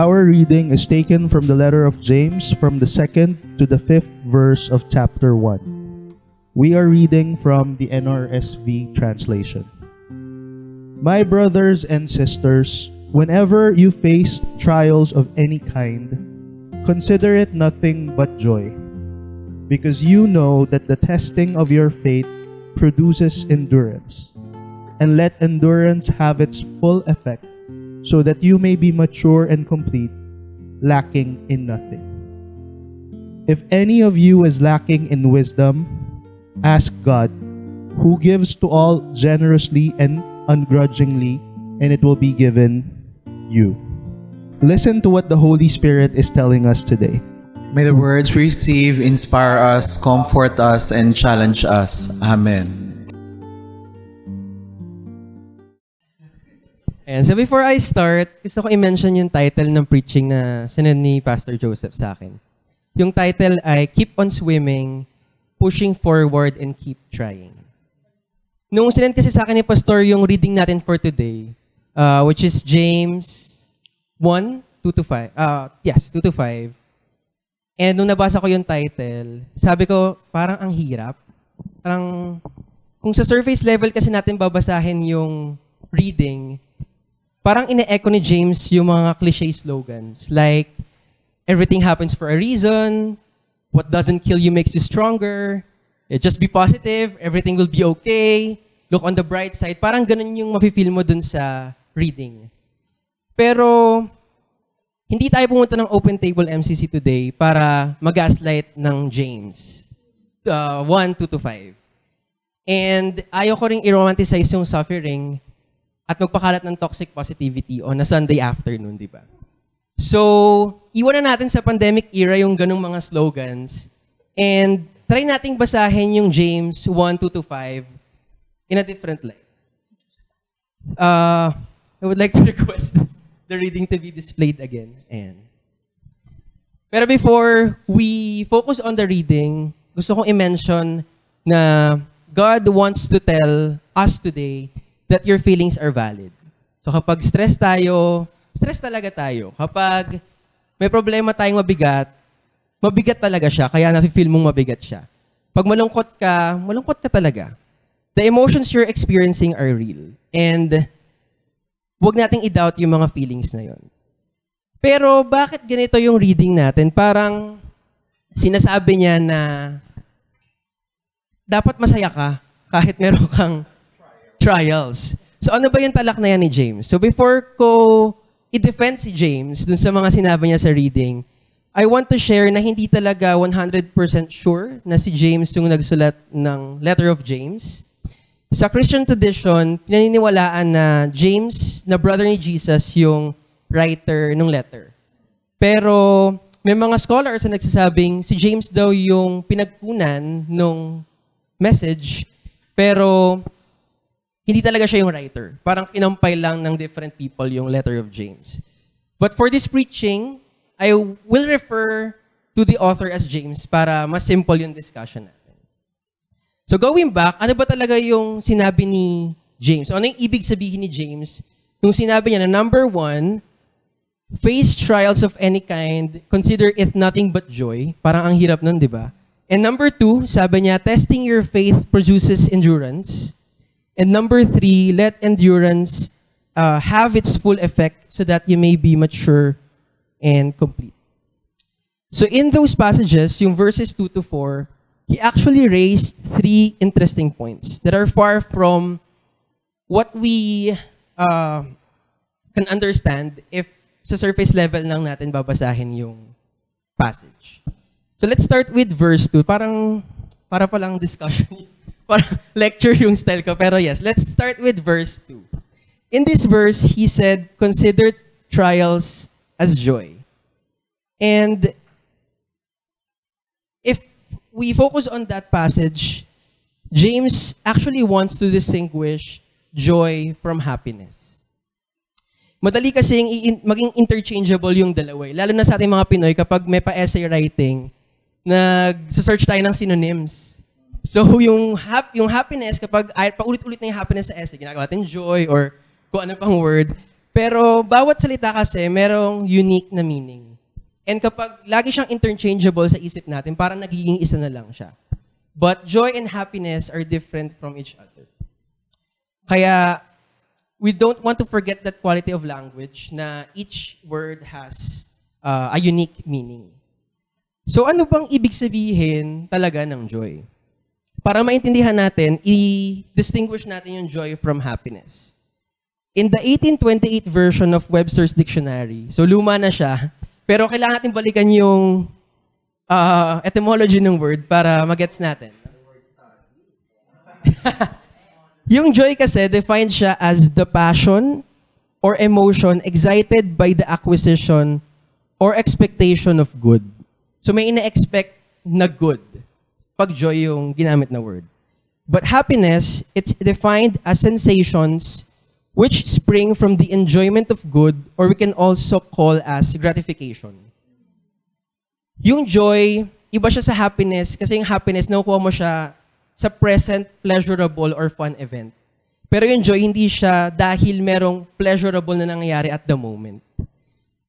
Our reading is taken from the letter of James from the second to the fifth verse of chapter 1. We are reading from the NRSV translation. My brothers and sisters, whenever you face trials of any kind, consider it nothing but joy, because you know that the testing of your faith produces endurance. And let endurance have its full effect, so that you may be mature and complete, lacking in nothing. If any of you is lacking in wisdom, ask God, who gives to all generously and ungrudgingly, and it will be given you. Listen to what the Holy Spirit is telling us today. May the words we receive inspire us, comfort us, and challenge us. Amen. And so before I start, gusto ko i-mention yung title ng preaching na sinend ni Pastor Joseph sa akin. Yung title ay Keep on Swimming, Pushing Forward, and Keep Trying. Nung sinend kasi sa akin ni Pastor yung reading natin for today, uh, which is James 1, 2 to 5. Uh, yes, 2 to 5. And nung nabasa ko yung title, sabi ko, parang ang hirap. Parang, kung sa surface level kasi natin babasahin yung reading, parang ine-echo ni James yung mga cliche slogans. Like, everything happens for a reason, what doesn't kill you makes you stronger, just be positive, everything will be okay, look on the bright side. Parang ganun yung mafe-feel mo dun sa reading. Pero, hindi tayo pumunta ng Open Table MCC today para mag-gaslight ng James. Uh, 1, 2 to 5. And ayaw ko rin i-romanticize yung suffering at magpakalat ng toxic positivity on a Sunday afternoon, di ba? So, iwan na natin sa pandemic era yung ganung mga slogans and try nating basahin yung James 1, 2 to 5 in a different light. Uh, I would like to request the reading to be displayed again. And pero before we focus on the reading, gusto kong i-mention na God wants to tell us today that your feelings are valid. So kapag stress tayo, stress talaga tayo. Kapag may problema tayong mabigat, mabigat talaga siya, kaya nafe-feel mong mabigat siya. Pag malungkot ka, malungkot ka talaga. The emotions you're experiencing are real. And huwag nating i-doubt yung mga feelings na yon. Pero bakit ganito yung reading natin? Parang sinasabi niya na dapat masaya ka kahit meron kang trials. So ano ba yung talak na yan ni James? So before ko i-defend si James dun sa mga sinabi niya sa reading, I want to share na hindi talaga 100% sure na si James yung nagsulat ng letter of James. Sa Christian tradition, pinaniniwalaan na James, na brother ni Jesus, yung writer ng letter. Pero may mga scholars na nagsasabing si James daw yung pinagkunan nung message, pero hindi talaga siya yung writer. Parang kinampay lang ng different people yung letter of James. But for this preaching, I will refer to the author as James para mas simple yung discussion natin. So going back, ano ba talaga yung sinabi ni James? Ano yung ibig sabihin ni James nung sinabi niya na number one, face trials of any kind, consider it nothing but joy. Parang ang hirap nun, di ba? And number two, sabi niya, testing your faith produces endurance. And number three, let endurance uh, have its full effect so that you may be mature and complete. So in those passages, yung verses 2 to 4, he actually raised three interesting points that are far from what we uh, can understand if sa surface level lang natin babasahin yung passage. So let's start with verse 2. Parang, para palang discussion. parang lecture yung style ko. Pero yes, let's start with verse 2. In this verse, he said, consider trials as joy. And if we focus on that passage, James actually wants to distinguish joy from happiness. Madali kasi maging interchangeable yung dalawa. eh. Lalo na sa ating mga Pinoy, kapag may pa-essay writing, nag-search tayo ng synonyms. So yung, hap, yung happiness, kapag ay, paulit-ulit na yung happiness sa essay, ginagawa natin joy or kung ano pang word. Pero bawat salita kasi merong unique na meaning. And kapag lagi siyang interchangeable sa isip natin, parang nagiging isa na lang siya. But joy and happiness are different from each other. Kaya we don't want to forget that quality of language na each word has uh, a unique meaning. So ano bang ibig sabihin talaga ng joy? Para maintindihan natin, i-distinguish natin yung joy from happiness. In the 1828 version of Webster's Dictionary, so luma na siya, pero kailangan natin balikan yung uh, etymology ng word para magets natin. yung joy kasi, defined siya as the passion or emotion excited by the acquisition or expectation of good. So may ina-expect na good pag joy yung ginamit na word. But happiness, it's defined as sensations which spring from the enjoyment of good or we can also call as gratification. Yung joy, iba siya sa happiness kasi yung happiness, nakukuha mo siya sa present pleasurable or fun event. Pero yung joy, hindi siya dahil merong pleasurable na nangyayari at the moment.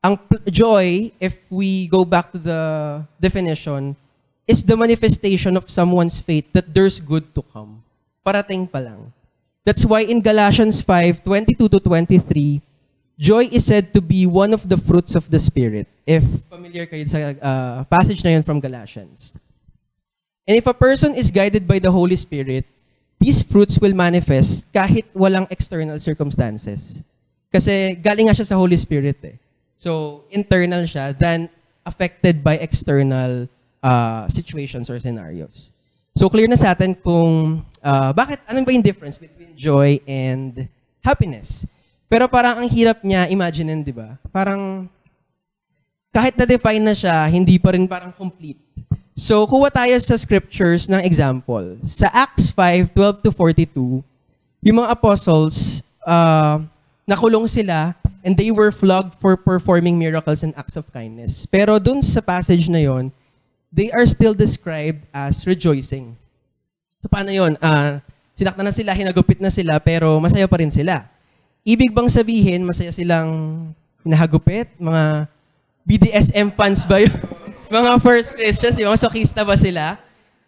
Ang joy, if we go back to the definition, is the manifestation of someone's faith that there's good to come. Parating pa lang. That's why in Galatians 5, 22 to 23, joy is said to be one of the fruits of the Spirit. If familiar kayo sa uh, passage na yun from Galatians. And if a person is guided by the Holy Spirit, these fruits will manifest kahit walang external circumstances. Kasi galing nga siya sa Holy Spirit eh. So, internal siya than affected by external uh, situations or scenarios. So, clear na sa atin kung uh, bakit, ano ba yung difference between joy and happiness. Pero parang ang hirap niya imagine di ba? Parang kahit na-define na siya, hindi pa rin parang complete. So, kuha tayo sa scriptures ng example. Sa Acts 5, 12 to 42, yung mga apostles, uh, nakulong sila and they were flogged for performing miracles and acts of kindness. Pero dun sa passage na yon, they are still described as rejoicing. So, paano yun? Uh, sinaktan na sila, hinagupit na sila, pero masaya pa rin sila. Ibig bang sabihin, masaya silang hinahagupit? Mga BDSM fans ba yun? mga first Christians, yung mga sokista ba sila?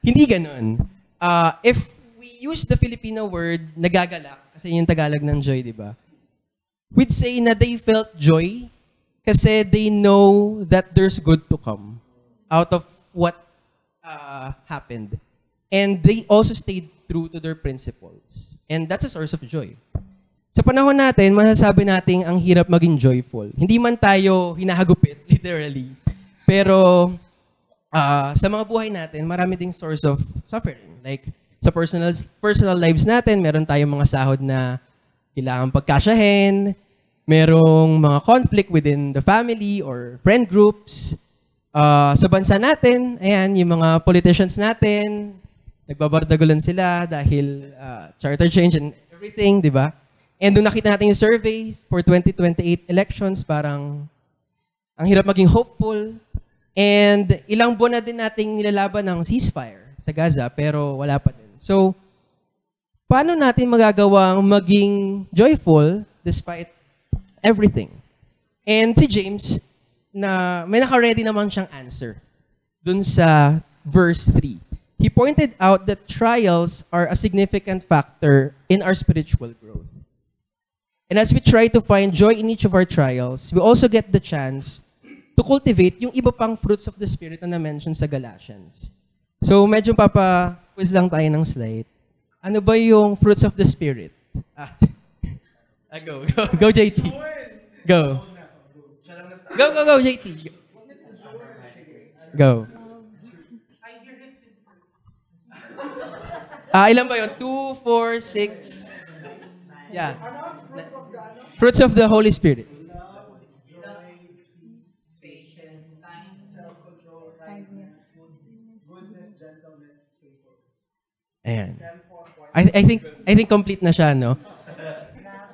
Hindi ganun. Uh, if we use the Filipino word nagagalak, kasi yung Tagalog ng joy, di ba? We'd say na they felt joy kasi they know that there's good to come out of what uh, happened. And they also stayed true to their principles. And that's a source of joy. Sa panahon natin, masasabi natin ang hirap maging joyful. Hindi man tayo hinahagupit, literally. Pero uh, sa mga buhay natin, marami ding source of suffering. Like, sa personal, personal lives natin, meron tayong mga sahod na kailangan pagkasyahin, merong mga conflict within the family or friend groups. Uh, sa bansa natin, ayan, yung mga politicians natin, nagbabardagulan sila dahil uh, charter change and everything, di ba? And doon nakita natin yung survey for 2028 elections, parang ang hirap maging hopeful. And ilang buwan na din nating nilalaban ng ceasefire sa Gaza, pero wala pa din. So, paano natin magagawang maging joyful despite everything? And si James, na may naka-ready naman siyang answer dun sa verse 3. He pointed out that trials are a significant factor in our spiritual growth. And as we try to find joy in each of our trials, we also get the chance to cultivate yung iba pang fruits of the Spirit na na-mention sa Galatians. So, medyo papa-quiz lang tayo ng slide. Ano ba yung fruits of the Spirit? Ah, go, go, go, JT. Go. Go, go, go, JT. Go. Ah, ilan ba yun? 2, 4, 6. Yeah. Fruits of the Holy Spirit. Ayan. I, I think I think complete na siya, no?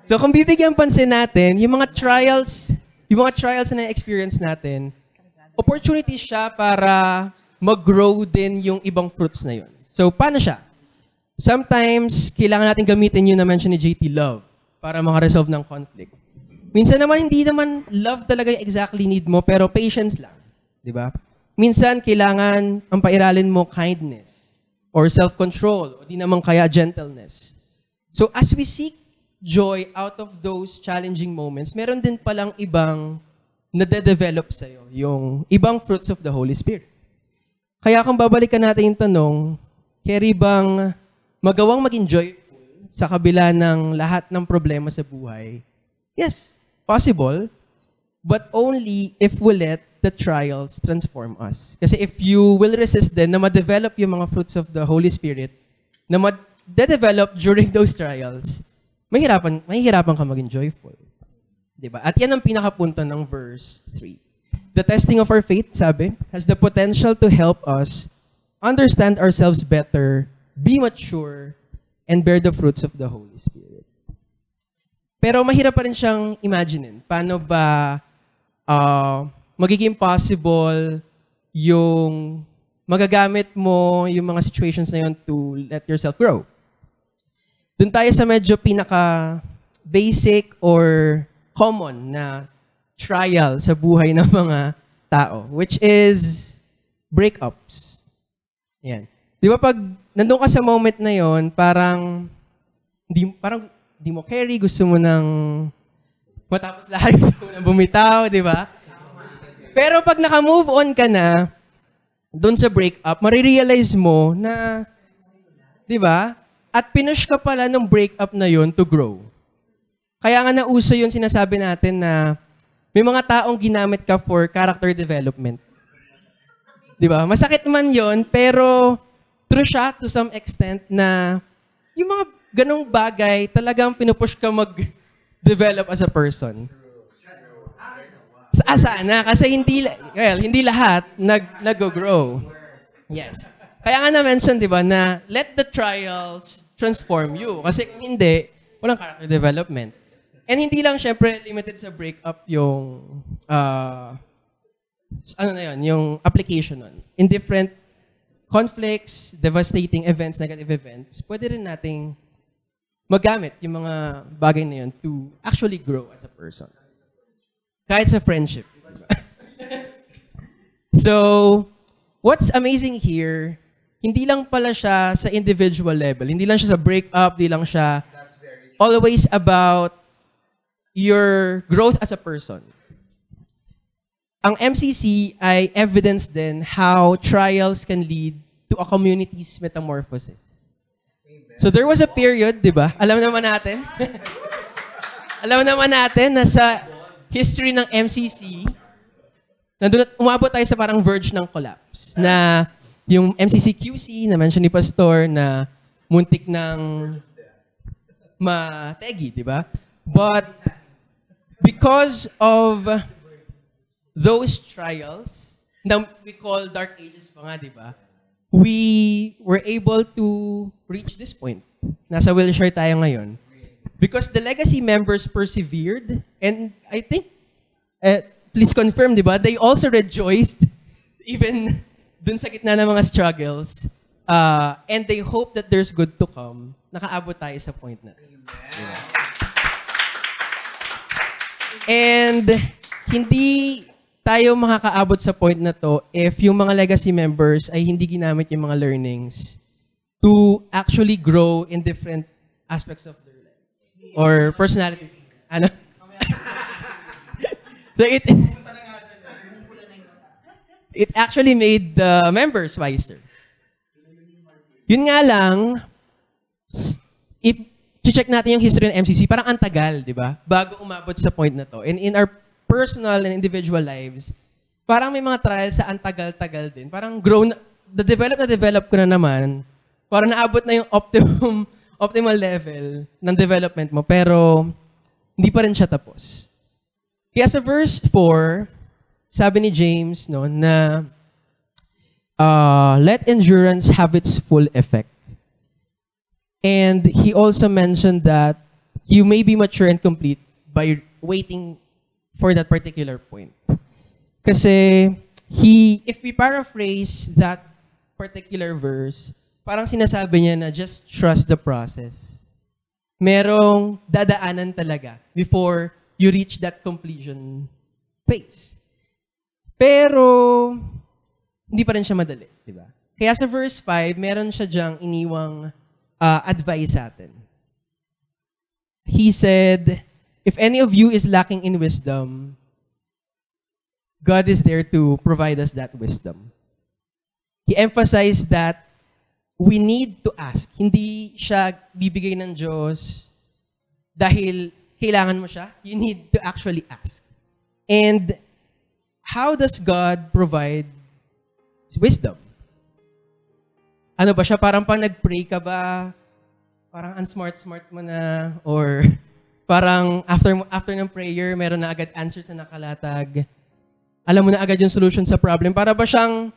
So kung bibigyan pansin natin, yung mga trials, yung mga trials na experience natin, opportunity siya para mag-grow din yung ibang fruits na yun. So paano siya? Sometimes, kailangan natin gamitin yung na-mention ni JT Love para makaresolve ng conflict. Minsan naman, hindi naman love talaga yung exactly need mo, pero patience lang. Di ba? Minsan, kailangan ang pairalin mo kindness or self-control o di naman kaya gentleness. So as we seek joy out of those challenging moments, meron din palang ibang nade-develop sa'yo, yung ibang fruits of the Holy Spirit. Kaya kung babalikan natin yung tanong, carry bang magawang maging joyful sa kabila ng lahat ng problema sa buhay? Yes, possible. But only if we let the trials transform us. Kasi if you will resist then na ma-develop yung mga fruits of the Holy Spirit, na ma-develop during those trials, mahirapan, mahihirapan ka maging joyful. 'Di ba? At yan ang pinakapunto ng verse 3. The testing of our faith, sabi, has the potential to help us understand ourselves better, be mature, and bear the fruits of the Holy Spirit. Pero mahirap pa rin siyang imaginein. Paano ba uh, magiging possible yung magagamit mo yung mga situations na yun to let yourself grow? Doon tayo sa medyo pinaka basic or common na trial sa buhay ng mga tao, which is breakups. Yan. Di ba pag nandun ka sa moment na yon, parang di, parang di mo carry, gusto mo nang matapos lahat, gusto mo nang bumitaw, di ba? Pero pag naka-move on ka na, doon sa breakup, marirealize mo na, di ba? At pinush ka pala ng breakup na yon to grow. Kaya nga nauso yun sinasabi natin na may mga taong ginamit ka for character development. Di ba? Masakit man yon pero true siya to some extent na yung mga ganong bagay talagang pinupush ka mag-develop as a person. Sa ah, sana kasi hindi well, hindi lahat nag nag-grow. Yes. Kaya nga na-mention, di ba, na let the trials transform you. Kasi kung hindi, walang character development. And hindi lang syempre limited sa breakup yung uh, ano na yun, yung application nun. In different conflicts, devastating events, negative events, pwede rin nating magamit yung mga bagay na yun to actually grow as a person. Kahit sa friendship. so, what's amazing here, hindi lang pala siya sa individual level. Hindi lang siya sa breakup, hindi lang siya always about your growth as a person. Ang MCC ay evidence din how trials can lead to a community's metamorphosis. So there was a period, di ba? Alam naman natin. alam naman natin na sa history ng MCC, nandun, umabot tayo sa parang verge ng collapse. Na yung MCC QC, na mention ni Pastor, na muntik ng mategi, di ba? But because of those trials, na we call dark ages pa nga, di ba? We were able to reach this point. Nasa Wilshire tayo ngayon. Because the legacy members persevered, and I think, eh, please confirm, di ba? They also rejoiced, even dun sa gitna ng mga struggles. Uh, and they hope that there's good to come. Nakaabot tayo sa point na. And hindi tayo makakaabot sa point na to if yung mga legacy members ay hindi ginamit yung mga learnings to actually grow in different aspects of their lives or personalities. Ano? so it it actually made the members wiser. Yun nga lang, if check natin yung history ng MCC, parang antagal, di ba? Bago umabot sa point na to. And in our personal and individual lives, parang may mga trials sa antagal-tagal din. Parang grow na, the develop na develop ko na naman, parang naabot na yung optimum, optimal level ng development mo, pero hindi pa rin siya tapos. Kaya sa verse 4, sabi ni James no, na uh, let endurance have its full effect And he also mentioned that you may be mature and complete by waiting for that particular point. Kasi he, if we paraphrase that particular verse, parang sinasabi niya na just trust the process. Merong dadaanan talaga before you reach that completion phase. Pero, hindi pa rin siya madali, di ba? Kaya sa verse 5, meron siya diyang iniwang uh, advice sa atin. He said, If any of you is lacking in wisdom, God is there to provide us that wisdom. He emphasized that we need to ask. Hindi siya bibigay ng Diyos dahil kailangan mo siya. You need to actually ask. And how does God provide wisdom? Ano ba siya? Parang pang nag-pray ka ba? Parang unsmart-smart mo na? Or parang after after ng prayer, meron na agad answers na nakalatag? Alam mo na agad yung solution sa problem? Para ba siyang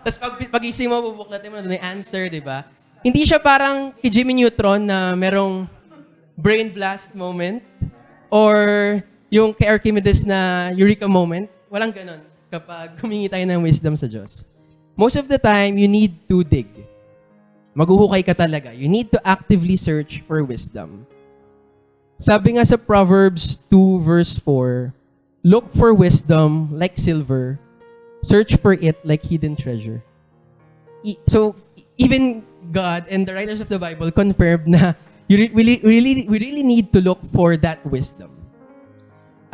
Tapos pag, pag-ising mo, bubuklatin mo na doon yung answer, di ba? Hindi siya parang kay Jimmy Neutron na merong brain blast moment or yung kay Archimedes na eureka moment. Walang ganon kapag humingi tayo ng wisdom sa Diyos. Most of the time, you need to dig. Maghuhukay ka talaga. You need to actively search for wisdom. Sabi nga sa Proverbs 2 verse 4, Look for wisdom like silver Search for it like hidden treasure. E- so, even God and the writers of the Bible confirmed na you re- we, really, we really need to look for that wisdom.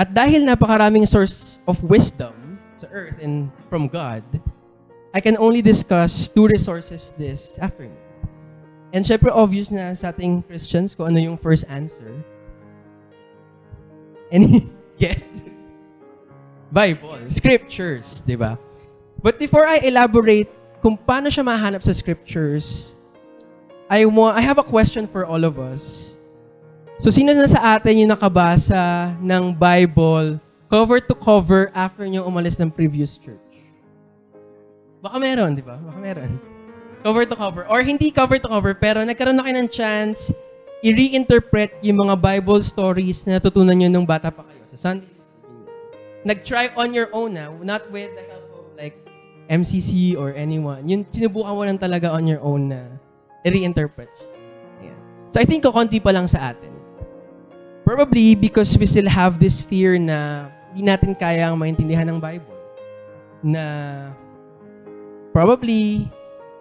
At dahil napakaraming source of wisdom sa earth and from God, I can only discuss two resources this afternoon. And syempre obvious na sa ating Christians kung ano yung first answer. Any guess? Bible, scriptures, di ba? But before I elaborate kung paano siya mahanap sa scriptures, I, want, I have a question for all of us. So, sino na sa atin yung nakabasa ng Bible cover to cover after nyo umalis ng previous church? Baka meron, di ba? Baka meron. Cover to cover. Or hindi cover to cover, pero nagkaroon na kayo ng chance i-reinterpret yung mga Bible stories na natutunan nyo nung bata pa kayo sa Sunday nag-try on your own na, not with the help of like MCC or anyone. Yun, sinubukan mo lang talaga on your own na i-reinterpret. Yeah. So I think kakonti pa lang sa atin. Probably because we still have this fear na hindi natin kayang maintindihan ng Bible. Na probably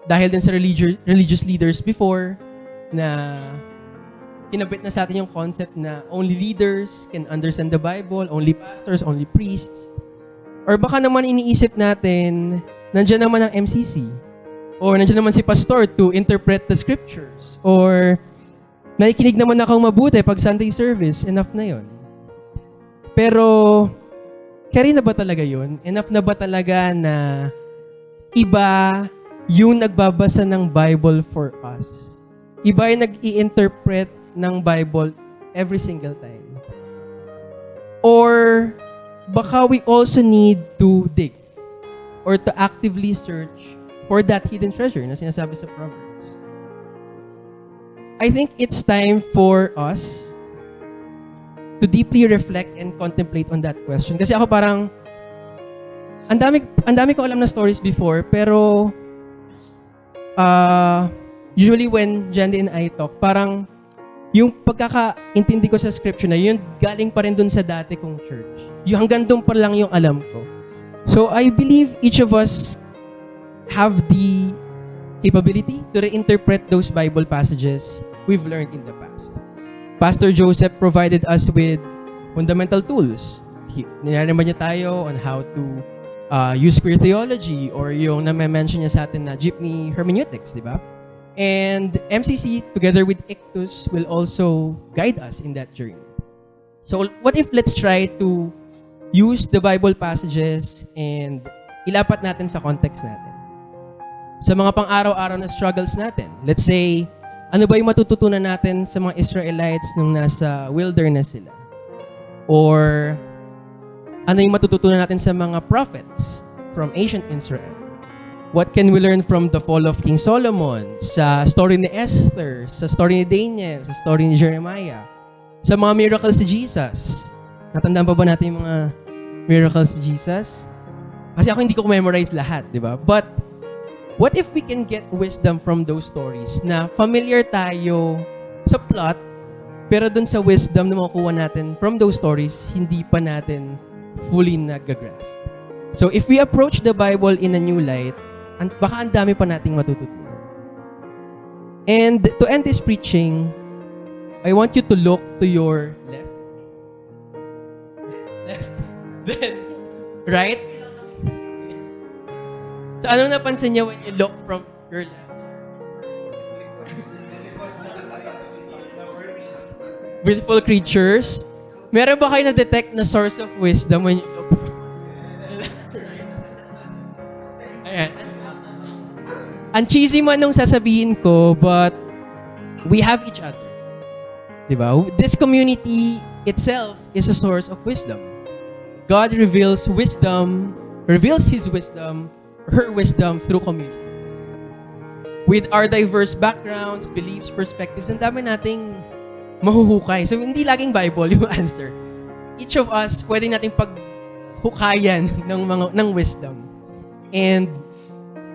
dahil din sa religious, religious leaders before na kinabit na sa atin yung concept na only leaders can understand the Bible, only pastors, only priests. Or baka naman iniisip natin, nandiyan naman ang MCC. Or nandiyan naman si pastor to interpret the scriptures. Or nakikinig naman akong mabuti pag Sunday service, enough na yon. Pero, carry na ba talaga yun? Enough na ba talaga na iba yung nagbabasa ng Bible for us? Iba yung nag-i-interpret ng Bible every single time? Or baka we also need to dig or to actively search for that hidden treasure na sinasabi sa Proverbs. I think it's time for us to deeply reflect and contemplate on that question. Kasi ako parang, ang dami, ang dami ko alam na stories before, pero uh, usually when Jandy and I talk, parang yung pagkakaintindi ko sa scripture na yun, galing pa rin dun sa dati kong church. Yung hanggang dun pa lang yung alam ko. So I believe each of us have the capability to reinterpret those Bible passages we've learned in the past. Pastor Joseph provided us with fundamental tools. Nilalaman niya tayo on how to uh, use queer theology or yung na-mention niya sa atin na jeepney hermeneutics, di ba? And MCC, together with Ictus, will also guide us in that journey. So, what if let's try to use the Bible passages and ilapat natin sa context natin. Sa mga pang-araw-araw na struggles natin. Let's say, ano ba yung matututunan natin sa mga Israelites nung nasa wilderness sila? Or, ano yung matututunan natin sa mga prophets from ancient Israel? What can we learn from the fall of King Solomon? Sa story ni Esther, sa story ni Daniel, sa story ni Jeremiah, sa mga miracles si Jesus. Natandaan pa ba natin yung mga miracles si Jesus? Kasi ako hindi ko memorize lahat, di ba? But, what if we can get wisdom from those stories na familiar tayo sa plot, Pero dun sa wisdom na makukuha natin from those stories, hindi pa natin fully nag-grasp. So if we approach the Bible in a new light, an- baka ang dami pa nating matututunan. And to end this preaching, I want you to look to your left. Left. Then, right? So ano napansin niyo when you look from your left? Willful creatures. Meron ba kayo na-detect na source of wisdom when you look from Ayan. Ang cheesy man nung sasabihin ko, but we have each other. Diba? This community itself is a source of wisdom. God reveals wisdom, reveals His wisdom, her wisdom through community. With our diverse backgrounds, beliefs, perspectives, ang dami nating mahuhukay. So, hindi laging Bible yung answer. Each of us, pwede nating paghukayan ng, mga, ng wisdom. And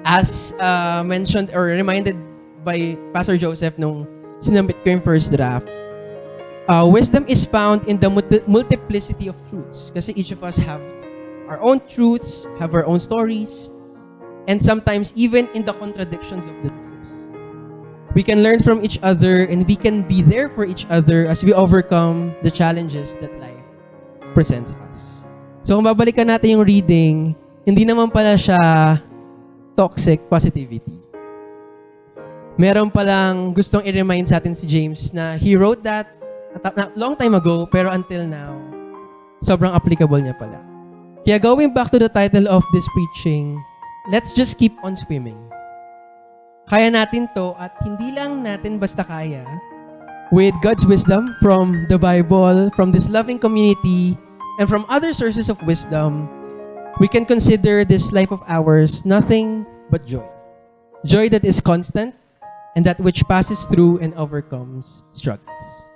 as uh, mentioned or reminded by Pastor Joseph nung sinamit ko yung first draft, uh, wisdom is found in the multi- multiplicity of truths. Kasi each of us have our own truths, have our own stories, and sometimes even in the contradictions of the truths. We can learn from each other and we can be there for each other as we overcome the challenges that life presents us. So kung babalikan natin yung reading, hindi naman pala siya toxic positivity. Meron palang gustong i-remind sa atin si James na he wrote that a long time ago, pero until now, sobrang applicable niya pala. Kaya going back to the title of this preaching, let's just keep on swimming. Kaya natin to at hindi lang natin basta kaya with God's wisdom from the Bible, from this loving community, and from other sources of wisdom, we can consider this life of ours nothing but joy. Joy that is constant and that which passes through and overcomes struggles.